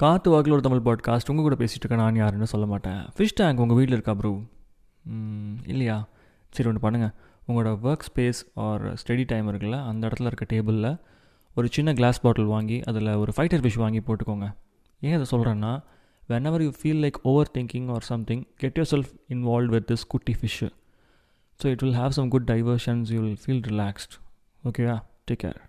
காற்று வாக்கில் ஒரு தமிழ் பாட்காஸ்ட் உங்கள் கூட பேசிகிட்டு இருக்கேன் நான் யாருன்னு சொல்ல மாட்டேன். ஃபிஷ் டேங்க் உங்கள் வீட்டில் இருக்கா ப்ரூ இல்லையா? சரி ஒன்று பண்ணுங்கள் உங்களோட work space or study time இருக்குல்ல அந்த இடத்துல இருக்க டேபிளில் ஒரு சின்ன கிளாஸ் பாட்டில் வாங்கி அதில் ஒரு ஃபைட்டர் ஃபிஷ் வாங்கி போட்டுக்கோங்க. ஏன் அதை சொல்கிறேன்னா whenever you feel like overthinking or something get yourself involve with this குட்டி fish so it will have some good diversions you will feel relaxed ஓகேவா டேக் கேர்